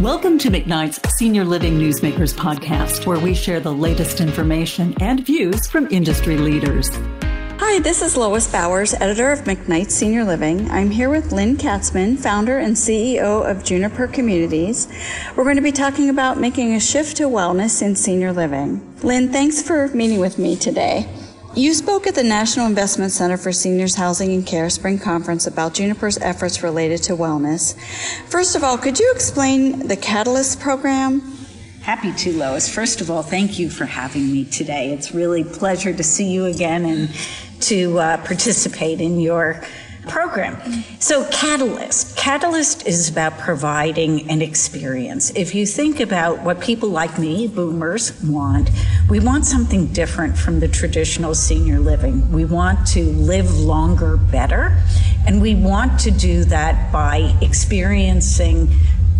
Welcome to McKnight's Senior Living Newsmakers podcast, where we share the latest information and views from industry leaders. Hi, this is Lois Bowers, editor of McKnight Senior Living. I'm here with Lynne Katzmann, founder and CEO of Juniper Communities. We're going to be talking about making a shift to wellness in senior living. Lynne, thanks for meeting with me today. You spoke at the National Investment Center for Seniors Housing and Care Spring Conference about Juniper's efforts related to wellness. First of all, could you explain the Catalyst program? Happy to, Lois. First of all, thank you for having me today. It's really a pleasure to see you again and to uh, participate in your program. So, Catalyst. Catalyst is about providing an experience. If you think about what people like me, boomers, want, we want something different from the traditional senior living. We want to live longer better, and we want to do that by experiencing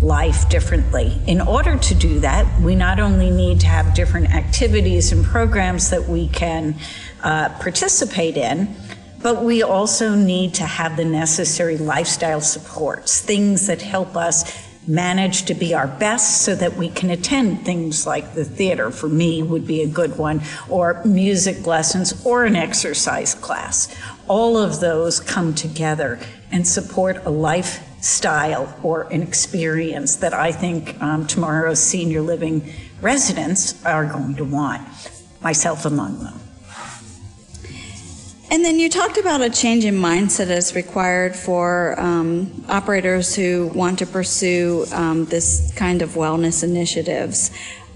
life differently. In order to do that, we not only need to have different activities and programs that we can uh, participate in, but we also need to have the necessary lifestyle supports, things that help us manage to be our best so that we can attend things like the theater. For me would be a good one or music lessons or an exercise class. All of those come together and support a lifestyle or an experience that i think um, tomorrow's senior living residents are going to want myself among them and then you talked about a change in mindset as required for um, operators who want to pursue um, this kind of wellness initiatives.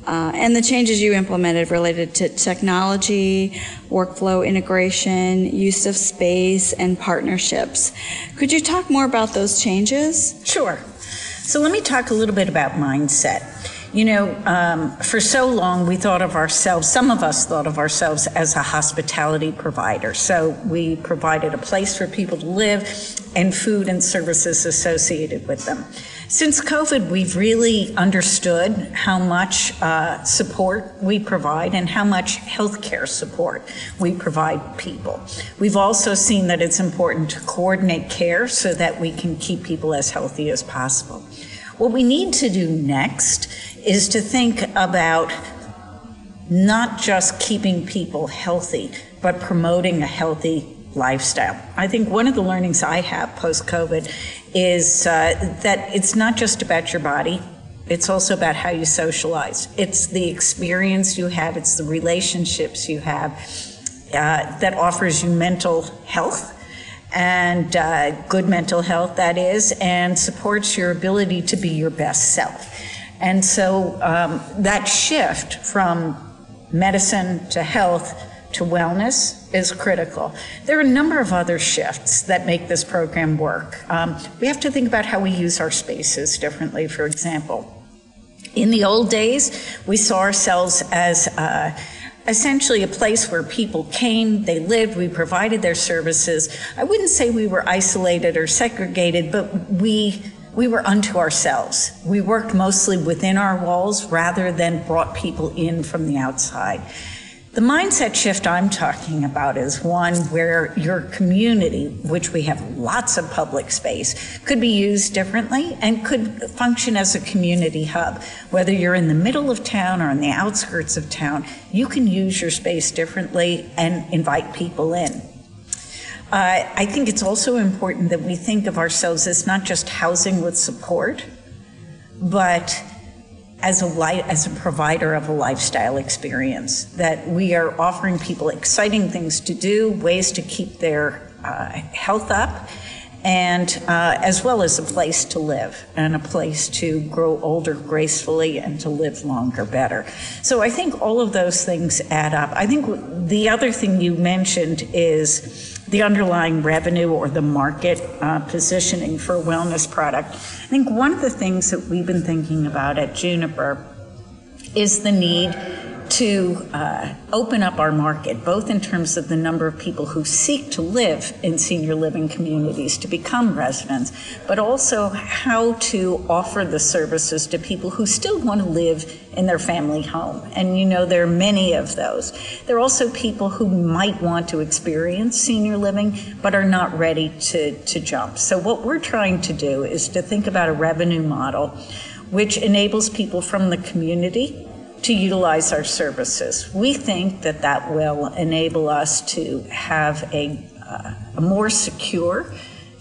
Uh, and the changes you implemented related to technology, workflow integration, use of space, and partnerships. Could you talk more about those changes? Sure. So let me talk a little bit about mindset. You know, um, for so long we thought of ourselves, some of us thought of ourselves as a hospitality provider. So we provided a place for people to live and food and services associated with them. Since COVID, we've really understood how much uh, support we provide and how much healthcare support we provide people. We've also seen that it's important to coordinate care so that we can keep people as healthy as possible. What we need to do next is to think about not just keeping people healthy, but promoting a healthy lifestyle. I think one of the learnings I have post COVID is uh, that it's not just about your body, it's also about how you socialize. It's the experience you have, it's the relationships you have uh, that offers you mental health and uh, good mental health, that is, and supports your ability to be your best self. And so um, that shift from medicine to health to wellness is critical. There are a number of other shifts that make this program work. Um, we have to think about how we use our spaces differently, for example. In the old days, we saw ourselves as uh, essentially a place where people came, they lived, we provided their services. I wouldn't say we were isolated or segregated, but we we were unto ourselves. We worked mostly within our walls rather than brought people in from the outside. The mindset shift I'm talking about is one where your community, which we have lots of public space, could be used differently and could function as a community hub. Whether you're in the middle of town or on the outskirts of town, you can use your space differently and invite people in. Uh, I think it's also important that we think of ourselves as not just housing with support, but as a li- as a provider of a lifestyle experience that we are offering people exciting things to do, ways to keep their uh, health up, and uh, as well as a place to live and a place to grow older gracefully and to live longer better. So I think all of those things add up. I think the other thing you mentioned is the underlying revenue or the market uh, positioning for a wellness product. I think one of the things that we've been thinking about at Juniper is the need to uh, open up our market, both in terms of the number of people who seek to live in senior living communities to become residents, but also how to offer the services to people who still want to live in their family home. And you know, there are many of those. There are also people who might want to experience senior living, but are not ready to, to jump. So, what we're trying to do is to think about a revenue model which enables people from the community to utilize our services. We think that that will enable us to have a, uh, a more secure,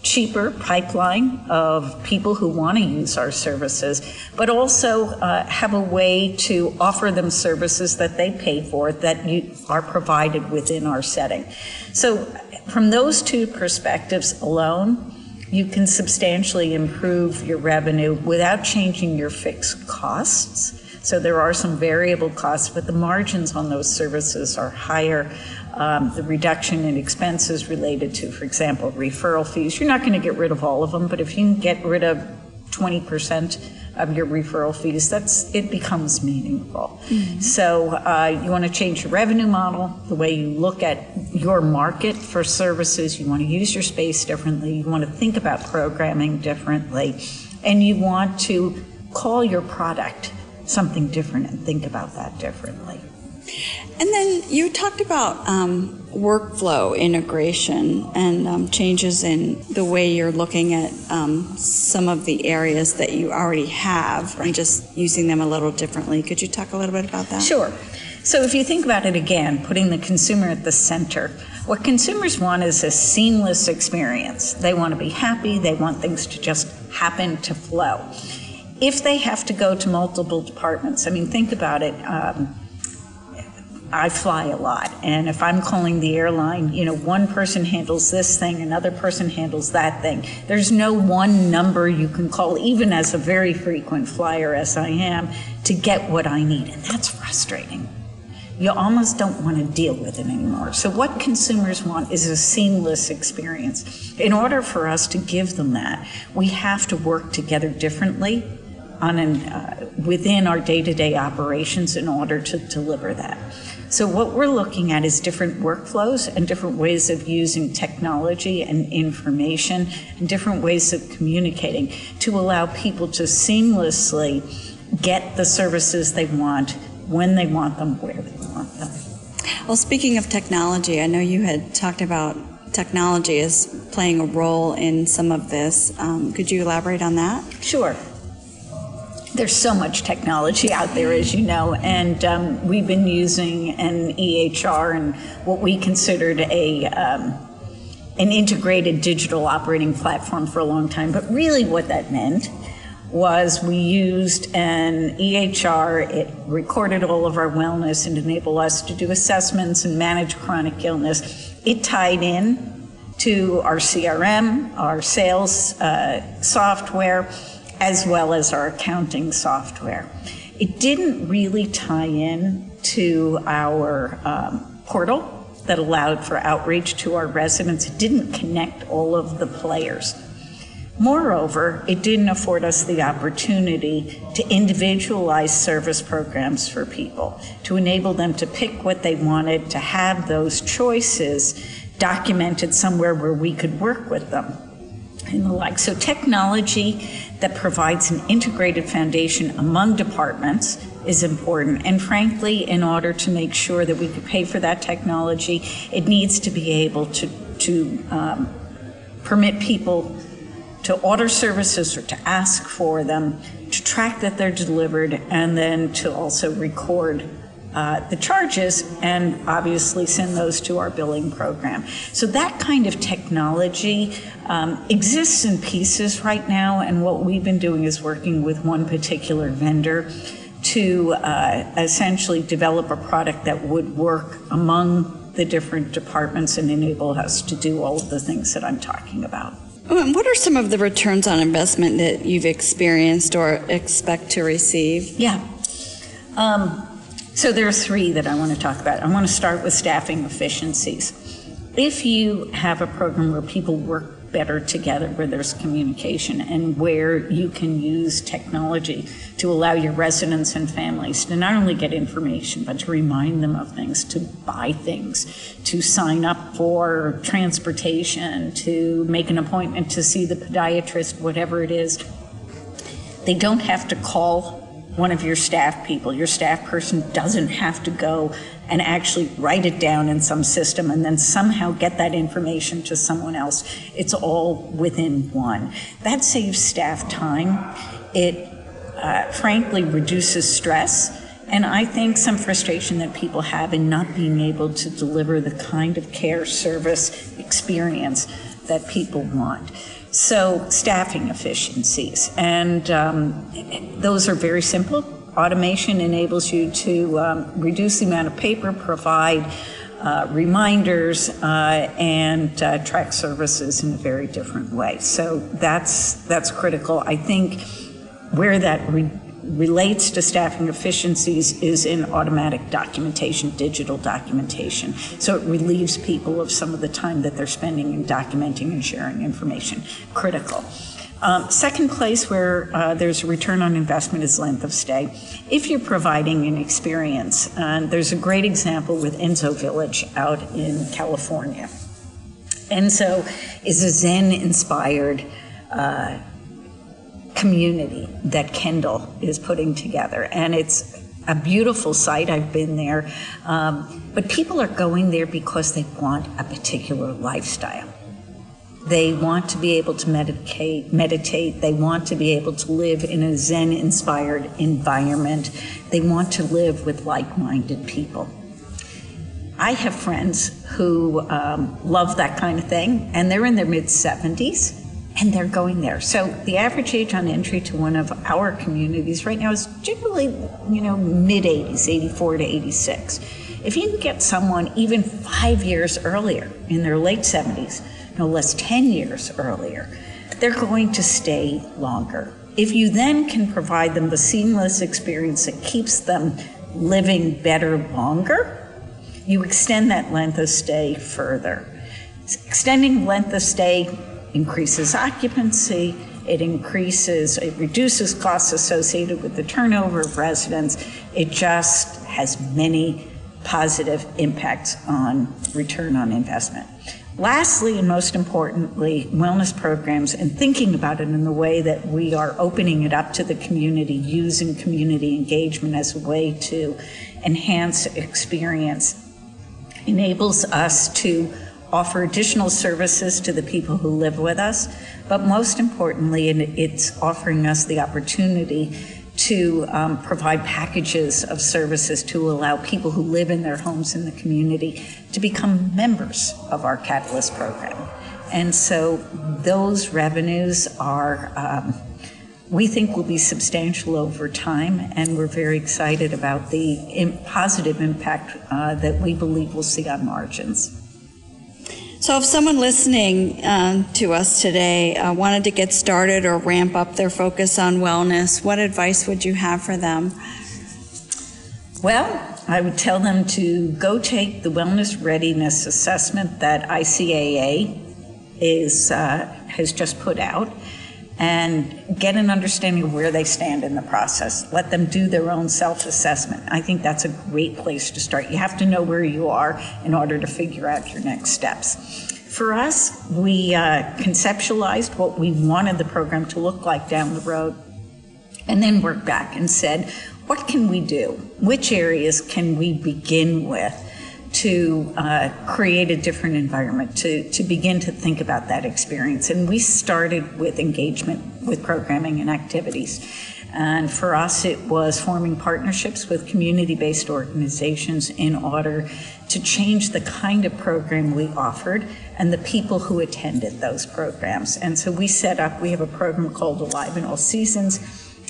cheaper pipeline of people who want to use our services, but also uh, have a way to offer them services that they pay for that you, are provided within our setting. So, from those two perspectives alone, you can substantially improve your revenue without changing your fixed costs. So there are some variable costs, but the margins on those services are higher. Um, the reduction in expenses related to, for example, referral fees. You're not going to get rid of all of them, but if you can get rid of 20% of your referral fees, that's it becomes meaningful. Mm-hmm. So uh, you want to change your revenue model, the way you look at your market for services. You want to use your space differently. You want to think about programming differently, and you want to call your product something different and think about that differently. And then you talked about um, workflow integration and um, changes in the way you're looking at um, some of the areas that you already have and just using them a little differently. Could you talk a little bit about that? Sure. So, if you think about it again, putting the consumer at the center, what consumers want is a seamless experience. They want to be happy, they want things to just happen to flow. If they have to go to multiple departments, I mean, think about it. Um, I fly a lot, and if I'm calling the airline, you know, one person handles this thing, another person handles that thing. There's no one number you can call, even as a very frequent flyer as I am, to get what I need, and that's frustrating. You almost don't want to deal with it anymore. So, what consumers want is a seamless experience. In order for us to give them that, we have to work together differently on an, uh, within our day-to-day operations in order to deliver that. So, what we're looking at is different workflows and different ways of using technology and information and different ways of communicating to allow people to seamlessly get the services they want when they want them, where they want them. Well, speaking of technology, I know you had talked about technology as playing a role in some of this. Um, could you elaborate on that? Sure there's so much technology out there, as you know, and um, we've been using an EHR and what we considered a um, an integrated digital operating platform for a long time. But really, what that meant was we used an EHR. It recorded all of our wellness and enabled us to do assessments and manage chronic illness. It tied in to our CRM, our sales uh, software as well as our accounting software. It didn't really tie in to our um, portal that allowed for outreach to our residents. It didn't connect all of the players. Moreover, it didn't afford us the opportunity to individualize service programs for people, to enable them to pick what they wanted, to have those choices documented somewhere where we could work with them and the like. So, technology that provides an integrated foundation among departments is important. And frankly, in order to make sure that we could pay for that technology, it needs to be able to, to um, permit people to order services or to ask for them, to track that they're delivered, and then to also record uh, the charges and obviously send those to our billing program. So that kind of technology um, exists in pieces right now, and what we've been doing is working with one particular vendor to uh, essentially develop a product that would work among the different departments and enable us to do all of the things that I'm talking about. And what are some of the returns on investment that you've experienced or expect to receive? Yeah. Um, so there are three that I want to talk about. I want to start with staffing efficiencies. If you have a program where people work better together, where there's communication, and where you can use technology to allow your residents and families to not only get information, but to remind them of things, to buy things, to sign up for transportation, to make an appointment to see the podiatrist, whatever it is, they don't have to call one of your staff people. Your staff person doesn't have to go and actually write it down in some system and then somehow get that information to someone else. It's all within one. That saves staff time. It uh, frankly, reduces stress. And I think some frustration that people have in not being able to deliver the kind of care service experience that people want. So, staffing efficiencies, and um, those are very simple. Automation enables you to um, reduce the amount of paper, provide uh, reminders, uh, and uh, track services in a very different way. So that's that's critical. I think where that re- relates to staffing efficiencies is in automatic documentation, digital documentation. So it relieves people of some of the time that they're spending in documenting and sharing information. Critical. Um, second place where uh, there's a return on investment is length of stay. If you're providing an experience, and there's a great example with Enso Village out in California. Enso is a Zen inspired uh, community that Kendal is putting together. And it's a beautiful site. I've been there. Um, but people are going there because they want a particular lifestyle. They want to be able to meditate, meditate. They want to be able to live in a Zen inspired environment. They want to live with like minded people. I have friends who um, love that kind of thing, and they're in their mid 70s and they're going there. So the average age on entry to one of our communities right now is generally, you know, mid 80s, 84 to 86. If you can get someone even five years earlier, in their late 70s, no less 10 years earlier, they're going to stay longer. If you then can provide them the seamless experience that keeps them living better longer, you extend that length of stay further. Extending length of stay increases occupancy, it increases, it reduces costs associated with the turnover of residents. It just has many positive impacts on return on investment. Lastly, and most importantly, wellness programs and thinking about it in the way that we are opening it up to the community, using community engagement as a way to enhance experience, enables us to offer additional services to the people who live with us, but most importantly, it's offering us the opportunity to um, provide packages of services to allow people who live in their homes in the community to become members of our Catalyst program. And so those revenues are, um, we think, will be substantial over time, and we're very excited about the positive impact uh, that we believe we'll see on margins. So, if someone listening uh, to us today uh, wanted to get started or ramp up their focus on wellness, what advice would you have for them? Well, I would tell them to go take the wellness readiness assessment that ICAA is uh, has just put out and get an understanding of where they stand in the process. Let them do their own self assessment. I think that's a great place to start. You have to know where you are in order to figure out your next steps. For us, we uh, conceptualized what we wanted the program to look like down the road and then worked back and said, what can we do? Which areas can we begin with? To uh, create a different environment, to, to begin to think about that experience. And we started with engagement with programming and activities. And for us, it was forming partnerships with community based organizations in order to change the kind of program we offered and the people who attended those programs. And so we set up, we have a program called Alive in All Seasons.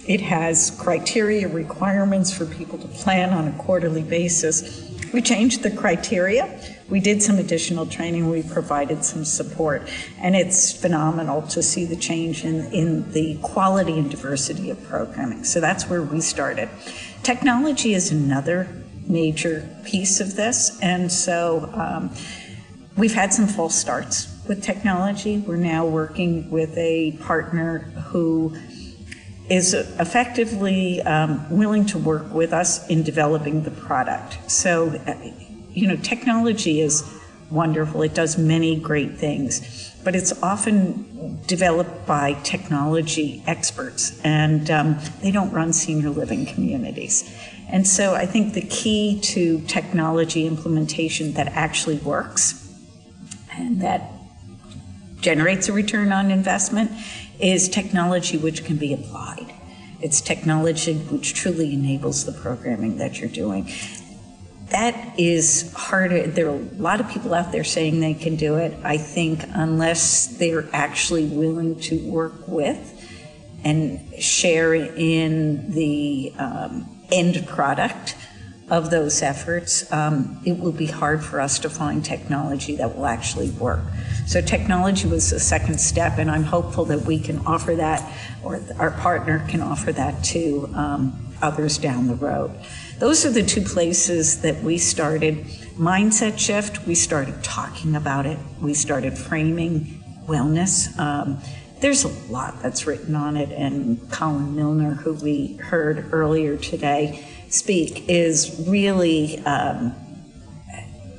It has criteria, requirements for people to plan on a quarterly basis we changed the criteria. We did some additional training. We provided some support. And it's phenomenal to see the change in, in the quality and diversity of programming. So that's where we started. Technology is another major piece of this. And so um, we've had some false starts with technology. We're now working with a partner who is effectively um, willing to work with us in developing the product. So, you know, technology is wonderful, it does many great things, but it's often developed by technology experts, and um, they don't run senior living communities. And so I think the key to technology implementation that actually works and that generates a return on investment is technology which can be applied. It's technology which truly enables the programming that you're doing. That is harder. There are a lot of people out there saying they can do it. I think unless they're actually willing to work with and share in the um, end product of those efforts, um, it will be hard for us to find technology that will actually work. So technology was the second step, and I'm hopeful that we can offer that, or our partner can offer that to um, others down the road. Those are the two places that we started. Mindset shift, we started talking about it, we started framing wellness. Um, there's a lot that's written on it, and Colin Milner, who we heard earlier today speak, is really um,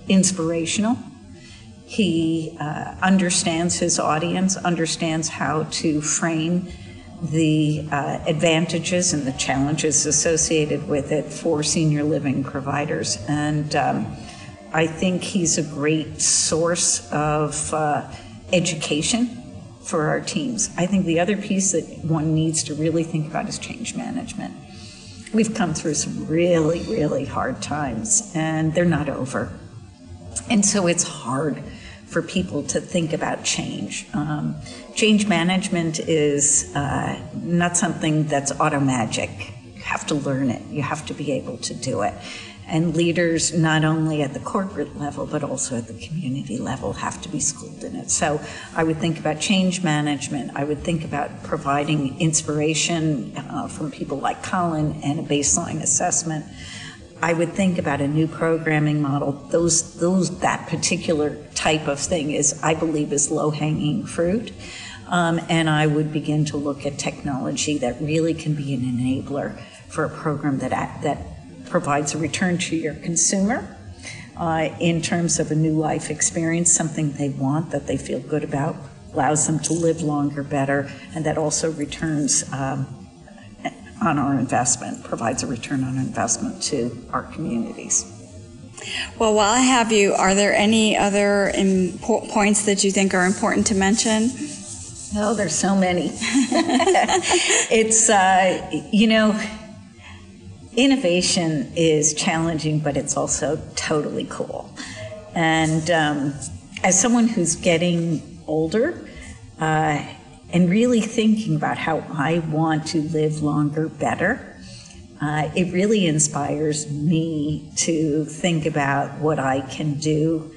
inspirational he uh, understands his audience, understands how to frame the uh, advantages and the challenges associated with it for senior living providers. And um, I think he's a great source of uh, education for our teams. I think the other piece that one needs to really think about is change management. We've come through some really, really hard times, and they're not over. And so it's hard for people to think about change. Um, change management is uh, not something that's auto magic. You have to learn it, you have to be able to do it. And leaders, not only at the corporate level, but also at the community level, have to be schooled in it. So I would think about change management. I would think about providing inspiration uh, from people like Colin and a baseline assessment. I would think about a new programming model. Those, those, that particular type of thing is, I believe, is low hanging fruit. Um, and I would begin to look at technology that really can be an enabler for a program that that provides a return to your consumer uh, in terms of a new life experience, something they want that they feel good about, allows them to live longer, better, and that also returns. Um, on our investment, provides a return on investment to our communities. Well, while I have you, are there any other impo- points that you think are important to mention? Oh, there's so many. it's, uh, you know, innovation is challenging, but it's also totally cool. And um, as someone who's getting older, uh, and really thinking about how I want to live longer better. Uh, it really inspires me to think about what I can do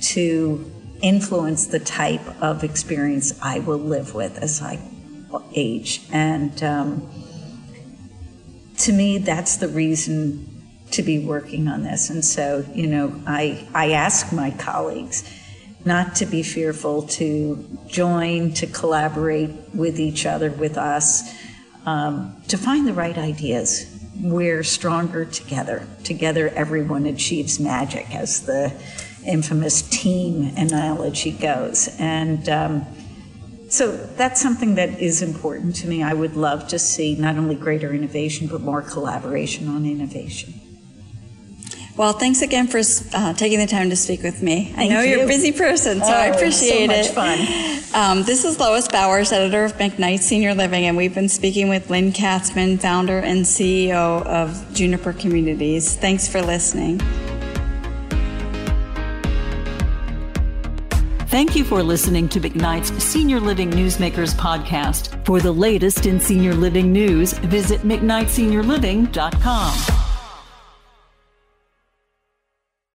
to influence the type of experience I will live with as I age. And um, to me, that's the reason to be working on this. And so, you know, I, I ask my colleagues, not to be fearful, to join, to collaborate with each other, with us, um, to find the right ideas. We're stronger together. Together, everyone achieves magic, as the infamous team analogy goes. And um, so that's something that is important to me. I would love to see not only greater innovation, but more collaboration on innovation. Well, thanks again for uh, taking the time to speak with me. Thank I know you. are a busy person, so oh, I appreciate it. so it. much fun. Um, this is Lois Bowers, editor of McKnight Senior Living, and we've been speaking with Lynne Katzmann, founder and CEO of Juniper Communities. Thanks for listening. Thank you for listening to McKnight's Senior Living Newsmakers podcast. For the latest in senior living news, visit McKnightSeniorLiving.com.